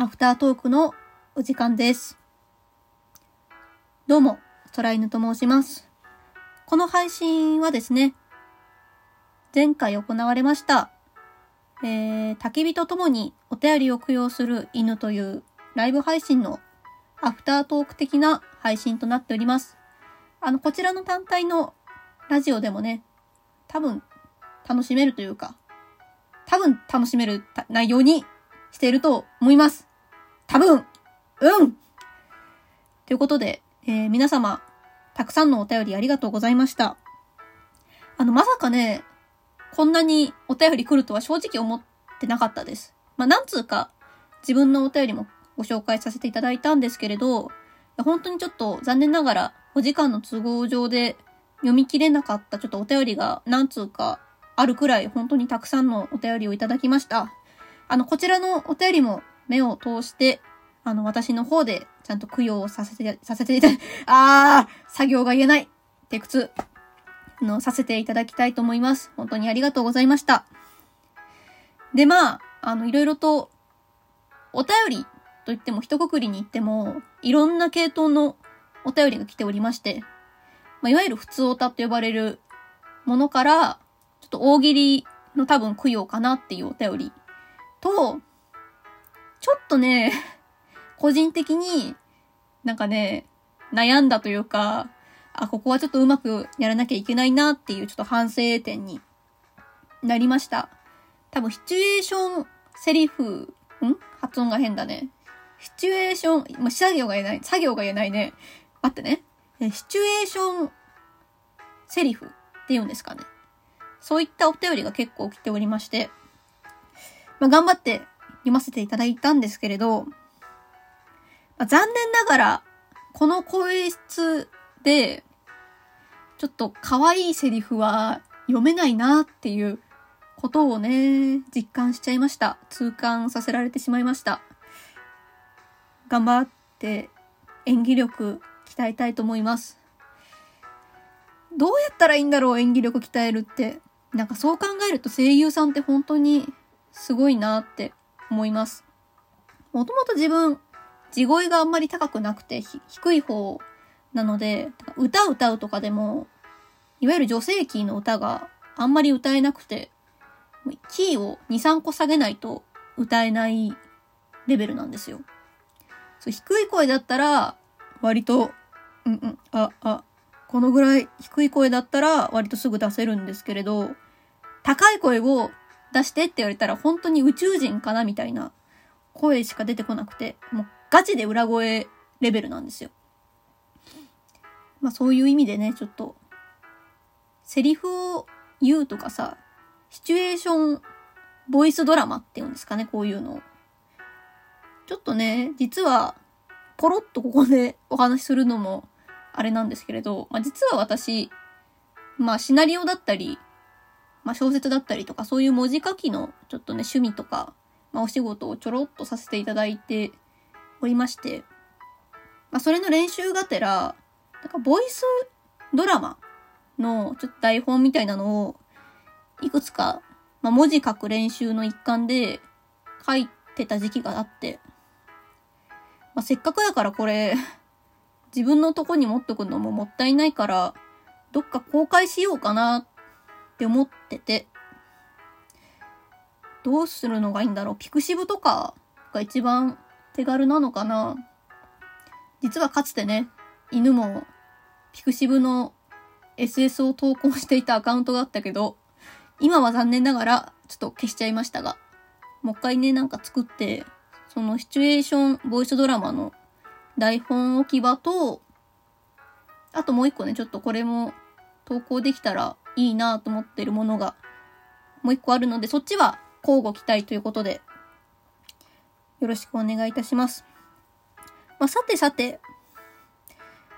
アフタートークのお時間です。どうも、空犬と申します。この配信はですね、前回行われました、えー、焚き火とともにお便りを供養する犬というライブ配信のアフタートーク的な配信となっております。あの、こちらの単体のラジオでもね、多分楽しめるというか、多分楽しめる内容にしていると思います。多分うんということで、えー、皆様、たくさんのお便りありがとうございました。あの、まさかね、こんなにお便り来るとは正直思ってなかったです。まあ、なんつうか、自分のお便りもご紹介させていただいたんですけれど、本当にちょっと残念ながら、お時間の都合上で読み切れなかったちょっとお便りが、なんつうか、あるくらい本当にたくさんのお便りをいただきました。あの、こちらのお便りも目を通して、あの、私の方でちゃんと供養をさせて、させていただ、あー、作業が言えない。テクツ。の、させていただきたいと思います。本当にありがとうございました。で、まあ、あの、いろいろと、お便りと言っても、一括りに言っても、いろんな系統のお便りが来ておりまして、まあ、いわゆる普通オタと呼ばれるものから、ちょっと大喜利の多分供養かなっていうお便りと、とね、個人的になんかね、悩んだというか、あ、ここはちょっとうまくやらなきゃいけないなっていうちょっと反省点になりました。多分シチュエーションセリフ、ん？発音が変だね。シチュエーション、まあ、作業が言えない、作業が言えないね。待ってね。シチュエーションセリフって言うんですかね。そういったお便りが結構来ておりまして、まあ、頑張って読ませていただいたんですけれど、まあ、残念ながら、この声質で、ちょっと可愛いセリフは読めないなっていうことをね、実感しちゃいました。痛感させられてしまいました。頑張って演技力鍛えたいと思います。どうやったらいいんだろう演技力鍛えるって。なんかそう考えると声優さんって本当にすごいなって思います。もともと自分、地声があんまり高くなくて、低い方なので、歌歌うとかでも、いわゆる女性キーの歌があんまり歌えなくて、キーを2、3個下げないと歌えないレベルなんですよ。そう低い声だったら、割と、うんうん、あ、あ、このぐらい低い声だったら割とすぐ出せるんですけれど、高い声を出してって言われたら本当に宇宙人かなみたいな声しか出てこなくて、もうガチで裏声レベルなんですよ。まあそういう意味でね、ちょっと、セリフを言うとかさ、シチュエーション、ボイスドラマっていうんですかね、こういうのを。ちょっとね、実は、ポロッとここでお話しするのも、あれなんですけれど、まあ、実は私、まあ、シナリオだったり、まあ、小説だったりとか、そういう文字書きの、ちょっとね、趣味とか、まあ、お仕事をちょろっとさせていただいておりまして、まあ、それの練習がてら、なんか、ボイスドラマの、ちょっと台本みたいなのを、いくつか、まあ、文字書く練習の一環で書いてた時期があって、まあ、せっかくだからこれ、自分のとこに持っとくのももったいないから、どっか公開しようかなって思ってて、どうするのがいいんだろう。ピクシブとかが一番手軽なのかな。実はかつてね、犬もピクシブの SS を投稿していたアカウントがあったけど、今は残念ながらちょっと消しちゃいましたが、もう一回ね、なんか作って、そのシチュエーションボイスドラマの台本置き場と、あともう一個ね、ちょっとこれも投稿できたらいいなと思ってるものがもう一個あるので、そっちは交互期待ということで、よろしくお願いいたします。まあ、さてさて、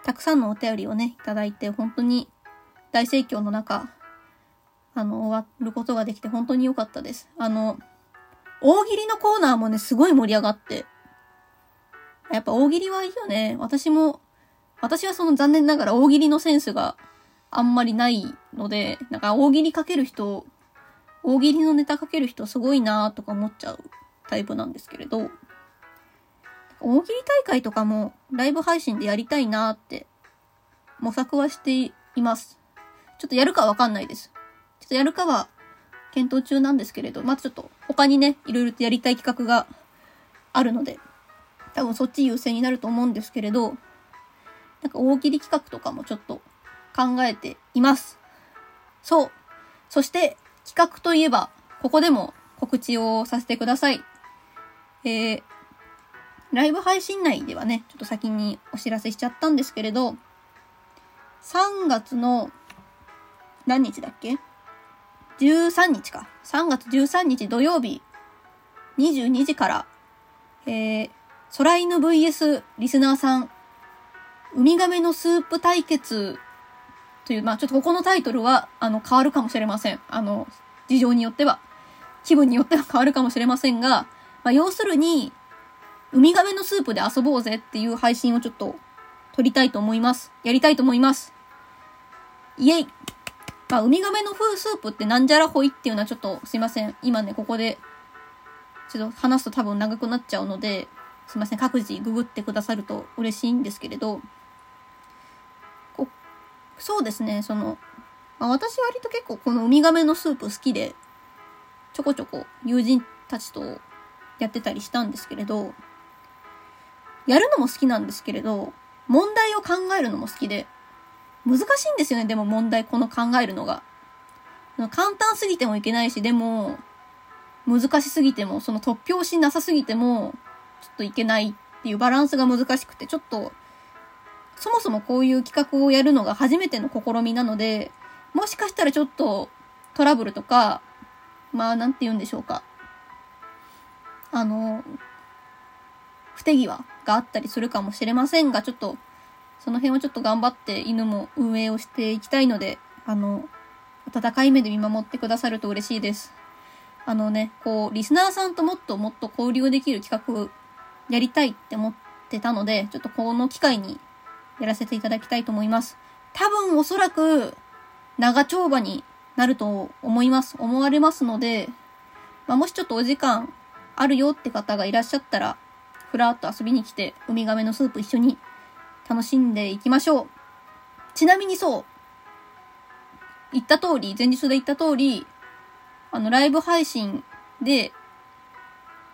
たくさんのお便りをね、いただいて、本当に大盛況の中、あの、終わることができて本当に良かったです。あの、大喜利のコーナーもね、すごい盛り上がって、やっぱ大喜利はいいよね。私も、私はその残念ながら大喜利のセンスがあんまりないので、なんか大喜利かける人、大喜利のネタかける人すごいなとか思っちゃうタイプなんですけれど、大喜利大会とかもライブ配信でやりたいなって模索はしています。ちょっとやるかわかんないです。ちょっとやるかは検討中なんですけれど、まずちょっと他にね、いろいろとやりたい企画があるので、多分そっち優先になると思うんですけれど、なんか大喜利企画とかもちょっと考えています。そう。そして企画といえば、ここでも告知をさせてください。えー、ライブ配信内ではね、ちょっと先にお知らせしちゃったんですけれど、3月の何日だっけ ?13 日か。3月13日土曜日、22時から、えー、空犬 VS リスナーさん、ウミガメのスープ対決という、まあちょっとここのタイトルは、あの、変わるかもしれません。あの、事情によっては、気分によっては変わるかもしれませんが、まあ要するに、ウミガメのスープで遊ぼうぜっていう配信をちょっと撮りたいと思います。やりたいと思います。イェイまあ、ウミガメの風スープってなんじゃらほいっていうのはちょっとすいません。今ね、ここで、ちょっと話すと多分長くなっちゃうので、すいません。各自ググってくださると嬉しいんですけれど、そうですね、その、あ、私割と結構このウミガメのスープ好きで、ちょこちょこ友人たちとやってたりしたんですけれど、やるのも好きなんですけれど、問題を考えるのも好きで、難しいんですよね、でも問題、この考えるのが。簡単すぎてもいけないし、でも、難しすぎても、その突拍子なさすぎても、ちょっといけないっていうバランスが難しくて、ちょっと、そもそもこういう企画をやるのが初めての試みなので、もしかしたらちょっとトラブルとか、まあ、なんて言うんでしょうか。あの、不手際があったりするかもしれませんが、ちょっと、その辺はちょっと頑張って犬も運営をしていきたいので、あの、温かい目で見守ってくださると嬉しいです。あのね、こう、リスナーさんともっともっと交流できる企画やりたいって思ってたので、ちょっとこの機会にやらせていただきたいと思います。多分おそらく長丁場になると思います。思われますので、まあ、もしちょっとお時間あるよって方がいらっしゃったら、ふらっと遊びに来て、ウミガメのスープ一緒に楽しんでいきましょう。ちなみにそう、言った通り、前日で言った通り、あの、ライブ配信で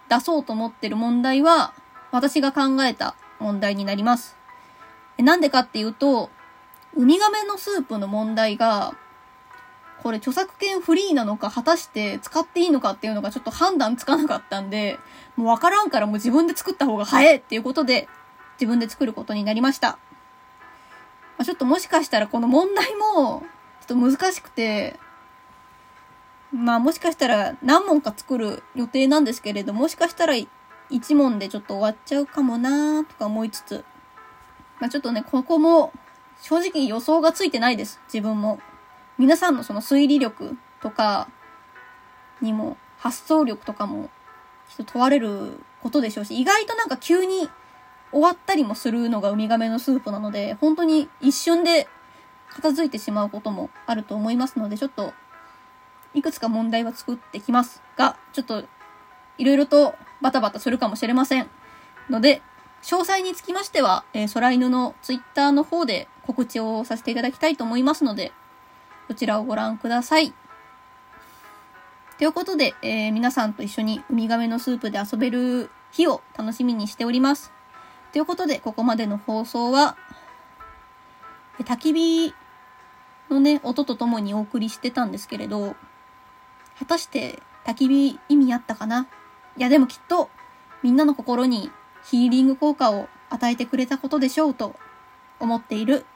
出そうと思ってる問題は、私が考えた問題になります。なんでかっていうと、ウミガメのスープの問題が、これ著作権フリーなのか、果たして使っていいのかっていうのがちょっと判断つかなかったんで、もうわからんからもう自分で作った方が早いっていうことで、自分で作ることになりました。まあ、ちょっともしかしたらこの問題も、ちょっと難しくて、まあもしかしたら何問か作る予定なんですけれど、もしかしたら1問でちょっと終わっちゃうかもなーとか思いつつ、まあちょっとね、ここも正直予想がついてないです、自分も。皆さんのその推理力とかにも、発想力とかも、きっと問われることでしょうし、意外となんか急に終わったりもするのがウミガメのスープなので、本当に一瞬で片付いてしまうこともあると思いますので、ちょっと、いくつか問題は作ってきますが、ちょっと、いろいろとバタバタするかもしれません。ので、詳細につきましては、えー、空犬のツイッターの方で告知をさせていただきたいと思いますので、そちらをご覧ください。ということで、えー、皆さんと一緒にウミガメのスープで遊べる日を楽しみにしております。ということで、ここまでの放送は、焚き火のね、音とともにお送りしてたんですけれど、果たして焚き火意味あったかな？いやでもきっとみんなの心にヒーリング効果を与えてくれたことでしょうと思っている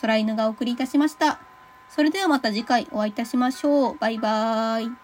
空犬がお送りいたしました。それではまた次回お会いいたしましょう。バイバーイ。